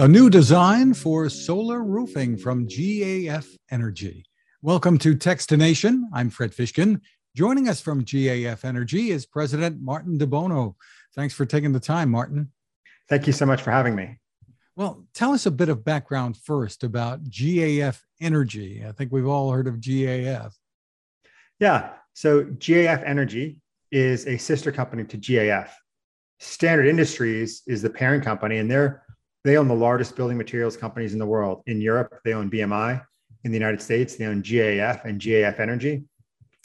A new design for solar roofing from GAF Energy. Welcome to Techstination. I'm Fred Fishkin. Joining us from GAF Energy is President Martin DeBono. Thanks for taking the time, Martin. Thank you so much for having me. Well, tell us a bit of background first about GAF Energy. I think we've all heard of GAF. Yeah. So GAF Energy is a sister company to GAF. Standard Industries is the parent company, and they're they own the largest building materials companies in the world. In Europe, they own BMI. In the United States, they own GAF and GAF Energy.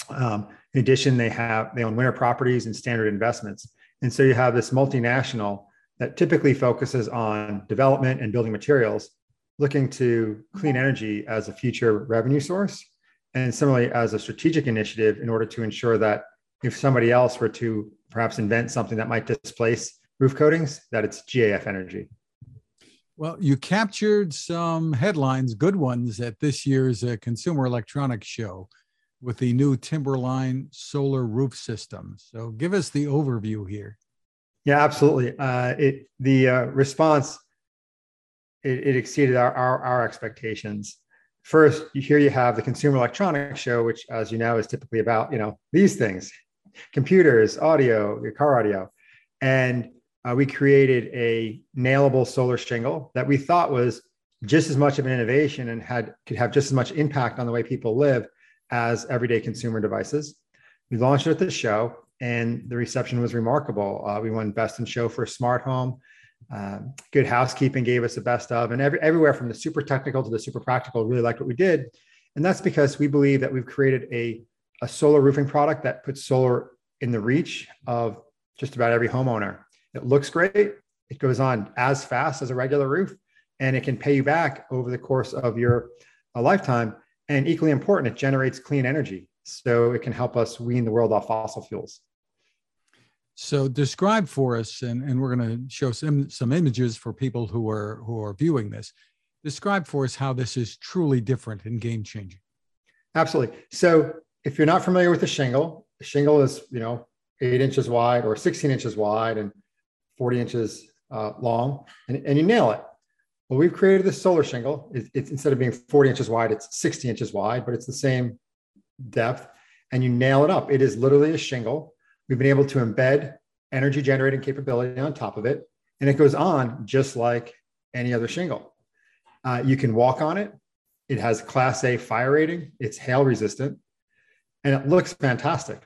Um, in addition, they have they own Winter Properties and Standard Investments. And so you have this multinational that typically focuses on development and building materials, looking to clean energy as a future revenue source, and similarly as a strategic initiative in order to ensure that if somebody else were to perhaps invent something that might displace roof coatings, that it's GAF Energy. Well, you captured some headlines, good ones, at this year's uh, Consumer Electronics Show with the new Timberline solar roof system. So, give us the overview here. Yeah, absolutely. Uh, it the uh, response it, it exceeded our, our, our expectations. First, here you have the Consumer Electronics Show, which, as you know, is typically about you know these things, computers, audio, your car audio, and uh, we created a nailable solar shingle that we thought was just as much of an innovation and had could have just as much impact on the way people live as everyday consumer devices. We launched it at the show, and the reception was remarkable. Uh, we won Best in Show for Smart Home. Um, Good Housekeeping gave us the best of, and every, everywhere from the super technical to the super practical really liked what we did. And that's because we believe that we've created a, a solar roofing product that puts solar in the reach of just about every homeowner. It looks great. It goes on as fast as a regular roof, and it can pay you back over the course of your uh, lifetime. And equally important, it generates clean energy. So it can help us wean the world off fossil fuels. So describe for us, and, and we're going to show some, some images for people who are who are viewing this. Describe for us how this is truly different and game changing. Absolutely. So if you're not familiar with the shingle, the shingle is you know eight inches wide or 16 inches wide and 40 inches uh, long, and, and you nail it. Well, we've created this solar shingle. It, it's instead of being 40 inches wide, it's 60 inches wide, but it's the same depth, and you nail it up. It is literally a shingle. We've been able to embed energy generating capability on top of it, and it goes on just like any other shingle. Uh, you can walk on it. It has Class A fire rating. It's hail resistant, and it looks fantastic.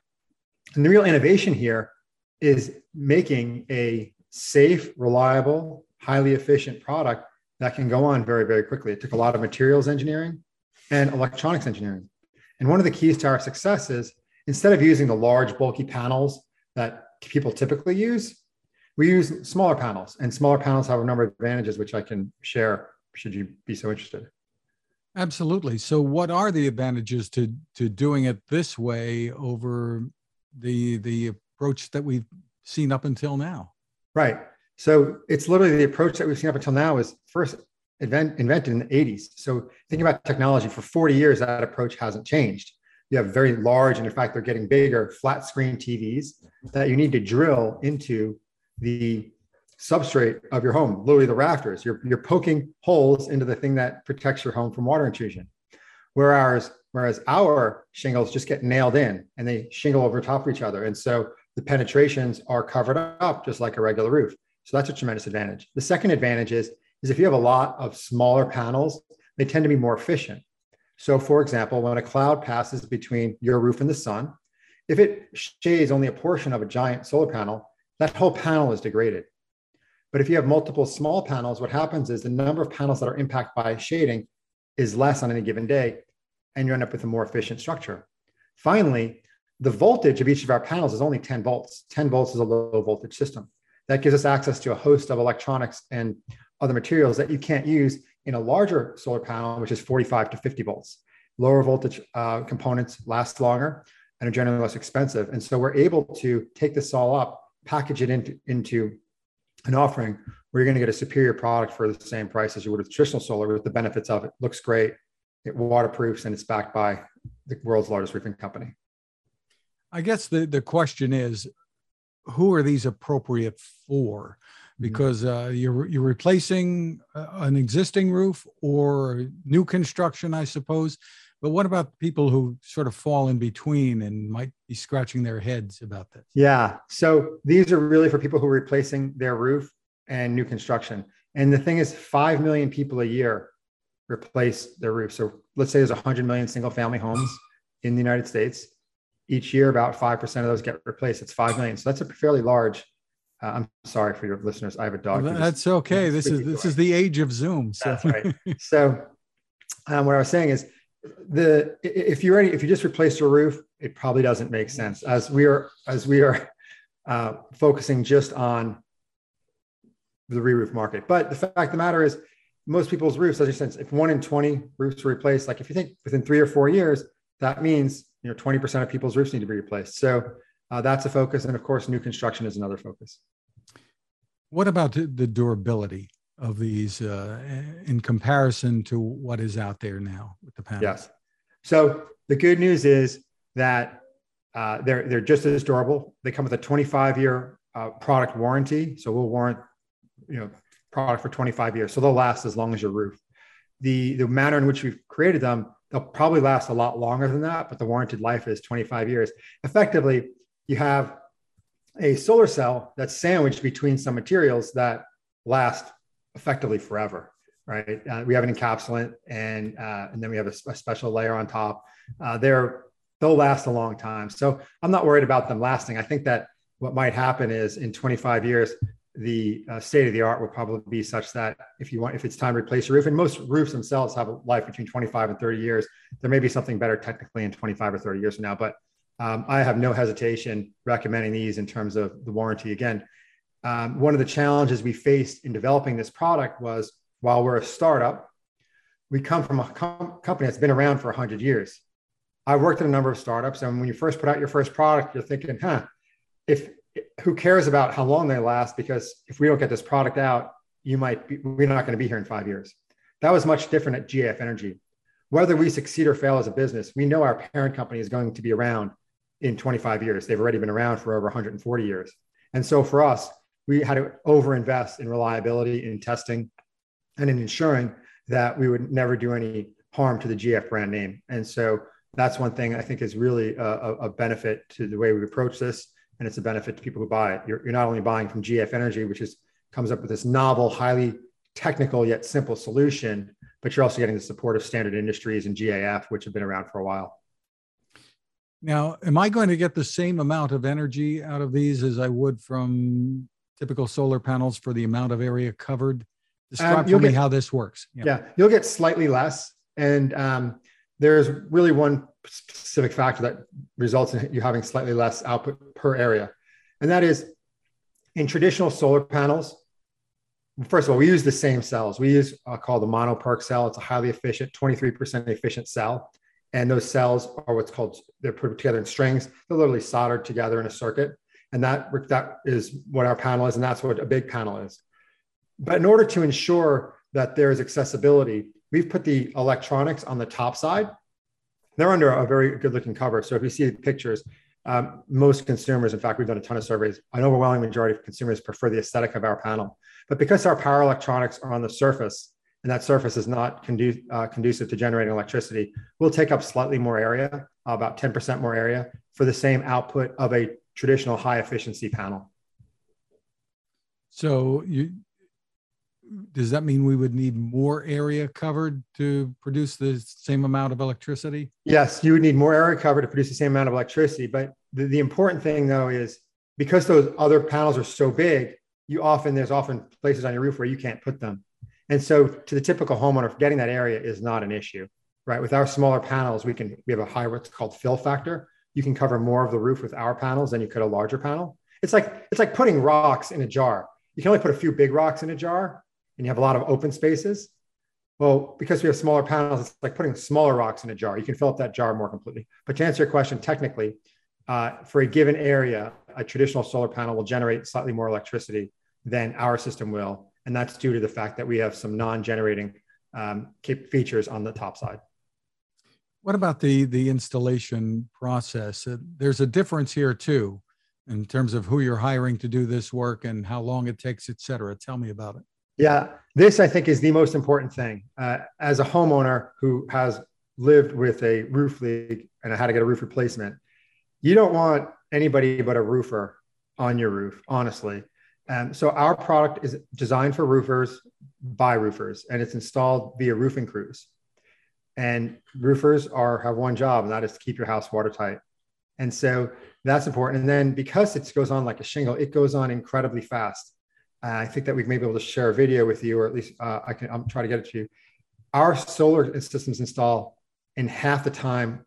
And the real innovation here is making a safe, reliable, highly efficient product that can go on very, very quickly. It took a lot of materials engineering and electronics engineering. And one of the keys to our success is instead of using the large, bulky panels that people typically use, we use smaller panels. And smaller panels have a number of advantages, which I can share should you be so interested. Absolutely. So, what are the advantages to to doing it this way over the the approach that we've seen up until now? Right. So it's literally the approach that we've seen up until now is first invent, invented in the 80s. So thinking about technology for 40 years, that approach hasn't changed. You have very large, and in fact, they're getting bigger flat screen TVs that you need to drill into the substrate of your home, literally the rafters. You're, you're poking holes into the thing that protects your home from water intrusion. Whereas, whereas our shingles just get nailed in and they shingle over top of each other. And so the penetrations are covered up just like a regular roof. So that's a tremendous advantage. The second advantage is, is if you have a lot of smaller panels, they tend to be more efficient. So for example, when a cloud passes between your roof and the sun, if it shades only a portion of a giant solar panel, that whole panel is degraded. But if you have multiple small panels, what happens is the number of panels that are impacted by shading is less on any given day, and you end up with a more efficient structure. Finally, the voltage of each of our panels is only 10 volts. 10 volts is a low voltage system. That gives us access to a host of electronics and other materials that you can't use in a larger solar panel, which is 45 to 50 volts. Lower voltage uh, components last longer and are generally less expensive. And so we're able to take this all up, package it into, into an offering where you're going to get a superior product for the same price as you would with traditional solar with the benefits of it. Looks great, it waterproofs, and it's backed by the world's largest roofing company. I guess the, the question is who are these appropriate for? Mm-hmm. Because uh, you're you're replacing uh, an existing roof or new construction, I suppose. But what about people who sort of fall in between and might be scratching their heads about this? Yeah. So these are really for people who are replacing their roof and new construction. And the thing is, 5 million people a year replace their roof. So let's say there's 100 million single family homes in the United States. Each year, about 5% of those get replaced. It's 5 million. So that's a fairly large. Uh, I'm sorry for your listeners. I have a dog. Well, that's okay. This is this is the age of Zoom. So. That's right. So um, what I was saying is the if you're ready, if you just replace your roof, it probably doesn't make sense. As we are as we are uh, focusing just on the re-roof market. But the fact of the matter is, most people's roofs, as you said, if one in 20 roofs are replaced, like if you think within three or four years, that means you know 20% of people's roofs need to be replaced. So uh, that's a focus, and of course, new construction is another focus. What about the durability of these uh, in comparison to what is out there now with the panels? Yes. So the good news is that uh, they're they're just as durable. They come with a 25 year uh, product warranty, so we'll warrant you know product for 25 years, so they'll last as long as your roof. The the manner in which we've created them, they'll probably last a lot longer than that, but the warranted life is 25 years. Effectively, you have a solar cell that's sandwiched between some materials that last effectively forever, right? Uh, we have an encapsulant, and uh, and then we have a, a special layer on top. Uh, they're they'll last a long time, so I'm not worried about them lasting. I think that what might happen is in 25 years, the uh, state of the art would probably be such that if you want, if it's time to replace a roof, and most roofs themselves have a life between 25 and 30 years, there may be something better technically in 25 or 30 years from now. But um, I have no hesitation recommending these in terms of the warranty. Again, um, one of the challenges we faced in developing this product was while we're a startup, we come from a com- company that's been around for 100 years. I worked at a number of startups, and when you first put out your first product, you're thinking, huh, if who cares about how long they last? Because if we don't get this product out, you might be, we're not going to be here in five years. That was much different at GAF Energy. Whether we succeed or fail as a business, we know our parent company is going to be around in 25 years. They've already been around for over 140 years. And so for us, we had to overinvest in reliability, in testing, and in ensuring that we would never do any harm to the GAF brand name. And so that's one thing I think is really a, a benefit to the way we approach this and it's a benefit to people who buy it. You're, you're not only buying from GAF Energy, which is comes up with this novel, highly technical yet simple solution, but you're also getting the support of Standard Industries and GAF, which have been around for a while. Now, am I going to get the same amount of energy out of these as I would from typical solar panels for the amount of area covered? Describe um, for me get, how this works. Yeah. yeah. you'll get slightly less. And um, there's really one specific factor that results in you having slightly less output per area. And that is in traditional solar panels, first of all, we use the same cells. We use uh, called the mono PERC cell. It's a highly efficient, 23% efficient cell. And those cells are what's called, they're put together in strings. They're literally soldered together in a circuit. And that, that is what our panel is. And that's what a big panel is. But in order to ensure that there's accessibility, we've put the electronics on the top side they're under a very good looking cover. So if you see the pictures, um, most consumers, in fact, we've done a ton of surveys, an overwhelming majority of consumers prefer the aesthetic of our panel. But because our power electronics are on the surface, and that surface is not condu- uh, conducive to generating electricity, we'll take up slightly more area, about 10% more area, for the same output of a traditional high efficiency panel. So you does that mean we would need more area covered to produce the same amount of electricity? Yes, you would need more area covered to produce the same amount of electricity. But the, the important thing though is because those other panels are so big, you often there's often places on your roof where you can't put them. And so to the typical homeowner, getting that area is not an issue, right? With our smaller panels, we can we have a high what's called fill factor. You can cover more of the roof with our panels than you could a larger panel. It's like it's like putting rocks in a jar. You can only put a few big rocks in a jar, and you have a lot of open spaces. Well, because we have smaller panels, it's like putting smaller rocks in a jar. You can fill up that jar more completely. But to answer your question, technically, uh, for a given area, a traditional solar panel will generate slightly more electricity than our system will. And that's due to the fact that we have some non generating um, features on the top side. What about the, the installation process? Uh, there's a difference here too. in terms of who you're hiring to do this work and how long it takes, et cetera. Tell me about it. Yeah, this I think is the most important thing. Uh, as a homeowner who has lived with a roof leak and I had to get a roof replacement, you don't want anybody but a roofer on your roof, honestly. Um, so our product is designed for roofers by roofers, and it's installed via roofing crews. And roofers are have one job, and that is to keep your house watertight. And so that's important. And then because it goes on like a shingle, it goes on incredibly fast. I think that we may be able to share a video with you, or at least uh, I can. I'm trying to get it to you. Our solar systems install in half the time,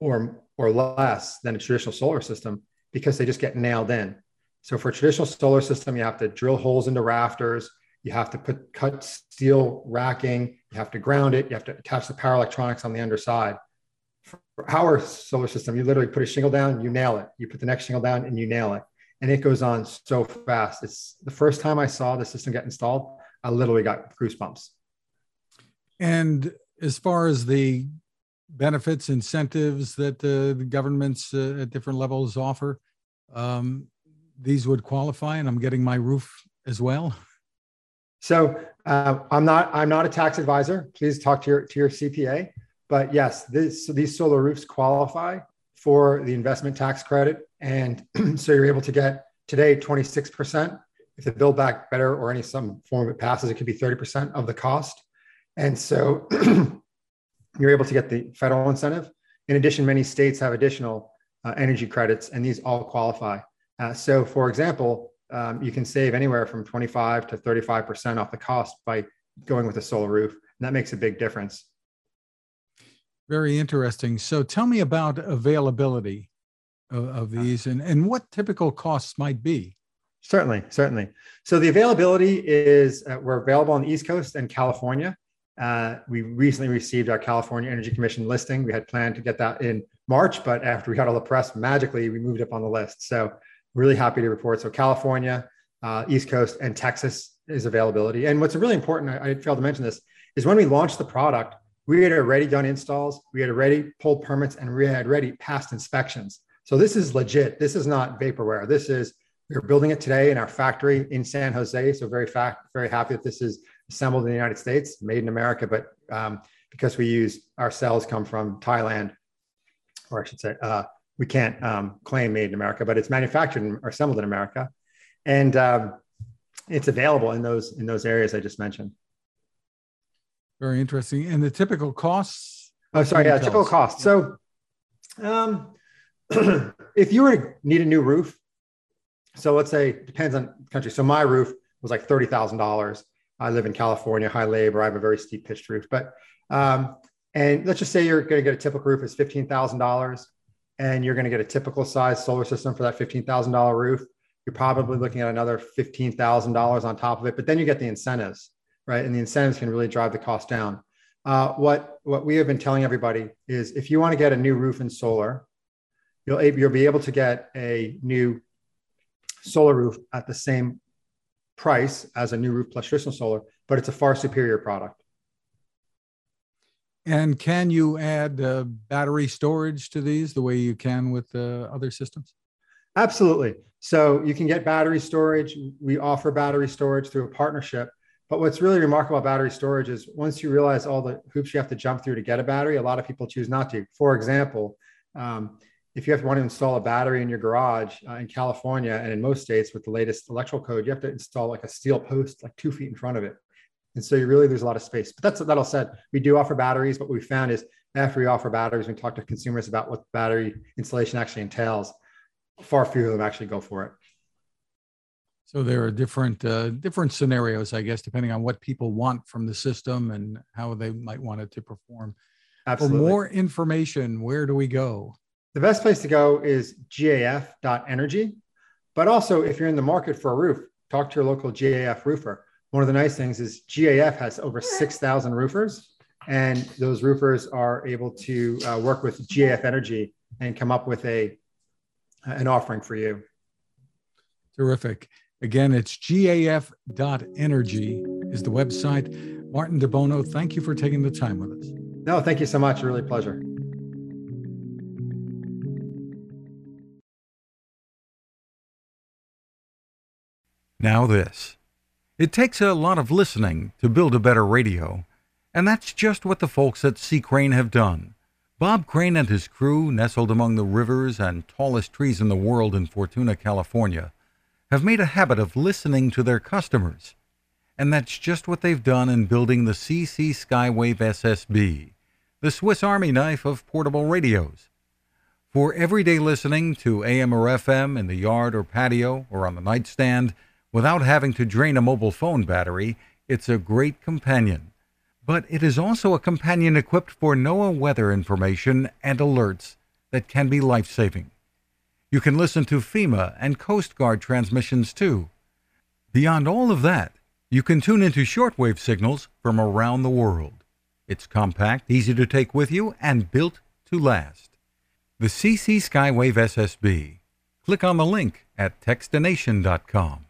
or or less than a traditional solar system, because they just get nailed in. So for a traditional solar system, you have to drill holes into rafters. You have to put cut steel racking. You have to ground it. You have to attach the power electronics on the underside. For our solar system, you literally put a shingle down, you nail it. You put the next shingle down, and you nail it and it goes on so fast. It's the first time I saw the system get installed, I literally got goosebumps. And as far as the benefits, incentives that uh, the governments uh, at different levels offer, um, these would qualify, and I'm getting my roof as well. So uh, I'm not I'm not a tax advisor. Please talk to your to your CPA. But yes, this, these solar roofs qualify for the investment tax credit and so you're able to get today 26%. If the build back better or any some form of it passes, it could be 30% of the cost. And so you're able to get the federal incentive. In addition, many states have additional uh, energy credits, and these all qualify. Uh, so, for example, um, you can save anywhere from 25 to 35% off the cost by going with a solar roof. And that makes a big difference. Very interesting. So, tell me about availability of, of these and, and what typical costs might be. Certainly, certainly. So the availability is uh, we're available on the East Coast and California. Uh, we recently received our California Energy Commission listing. We had planned to get that in March, but after we got all the press, magically we moved up on the list. So really happy to report. So California, uh, East Coast, and Texas is availability. And what's really important, I, I failed to mention this, is when we launched the product, we had already done installs, we had already pulled permits, and we had already passed inspections. So this is legit. This is not vaporware. This is we're building it today in our factory in San Jose. So very fact, very happy that this is assembled in the United States, made in America. But um, because we use our cells come from Thailand, or I should say, uh, we can't um, claim made in America, but it's manufactured or assembled in America, and um, it's available in those in those areas I just mentioned. Very interesting. And the typical costs? Oh, sorry. Yeah, typical costs. So. Um, if you were to need a new roof, so let's say depends on country. So my roof was like thirty thousand dollars. I live in California, high labor. I have a very steep pitched roof, but um, and let's just say you're going to get a typical roof is fifteen thousand dollars, and you're going to get a typical size solar system for that fifteen thousand dollar roof. You're probably looking at another fifteen thousand dollars on top of it, but then you get the incentives, right? And the incentives can really drive the cost down. Uh, what what we have been telling everybody is if you want to get a new roof and solar, you'll, you'll be able to get a new solar roof at the same price as a new roof plus traditional solar, but it's a far superior product. And can you add uh, battery storage to these the way you can with uh, other systems? Absolutely. So you can get battery storage. We offer battery storage through a partnership. But what's really remarkable about battery storage is once you realize all the hoops you have to jump through to get a battery, a lot of people choose not to. For example, um, if you have to want to install a battery in your garage uh, in California and in most states with the latest electrical code, you have to install like a steel post like two feet in front of it. And so you really lose a lot of space. But that's that all said, we do offer batteries. But what we found is after we offer batteries, we talk to consumers about what battery installation actually entails. Far fewer of them actually go for it. So there are different uh, different scenarios, I guess, depending on what people want from the system and how they might want it to perform. Absolutely. For more information, where do we go? The best place to go is gaf.energy. But also, if you're in the market for a roof, talk to your local GAF roofer. One of the nice things is GAF has over 6,000 roofers, and those roofers are able to uh, work with GAF Energy and come up with a an offering for you. Terrific. Again, it's gaf.energy is the website. Martin DeBono, thank you for taking the time with us. No, thank you so much. Really pleasure. Now, this. It takes a lot of listening to build a better radio, and that's just what the folks at C. Crane have done. Bob Crane and his crew, nestled among the rivers and tallest trees in the world in Fortuna, California, have made a habit of listening to their customers. And that's just what they've done in building the CC Skywave SSB, the Swiss Army knife of portable radios. For everyday listening to AM or FM in the yard or patio or on the nightstand, Without having to drain a mobile phone battery, it's a great companion. But it is also a companion equipped for NOAA weather information and alerts that can be life saving. You can listen to FEMA and Coast Guard transmissions too. Beyond all of that, you can tune into shortwave signals from around the world. It's compact, easy to take with you, and built to last. The CC Skywave SSB. Click on the link at Techstination.com.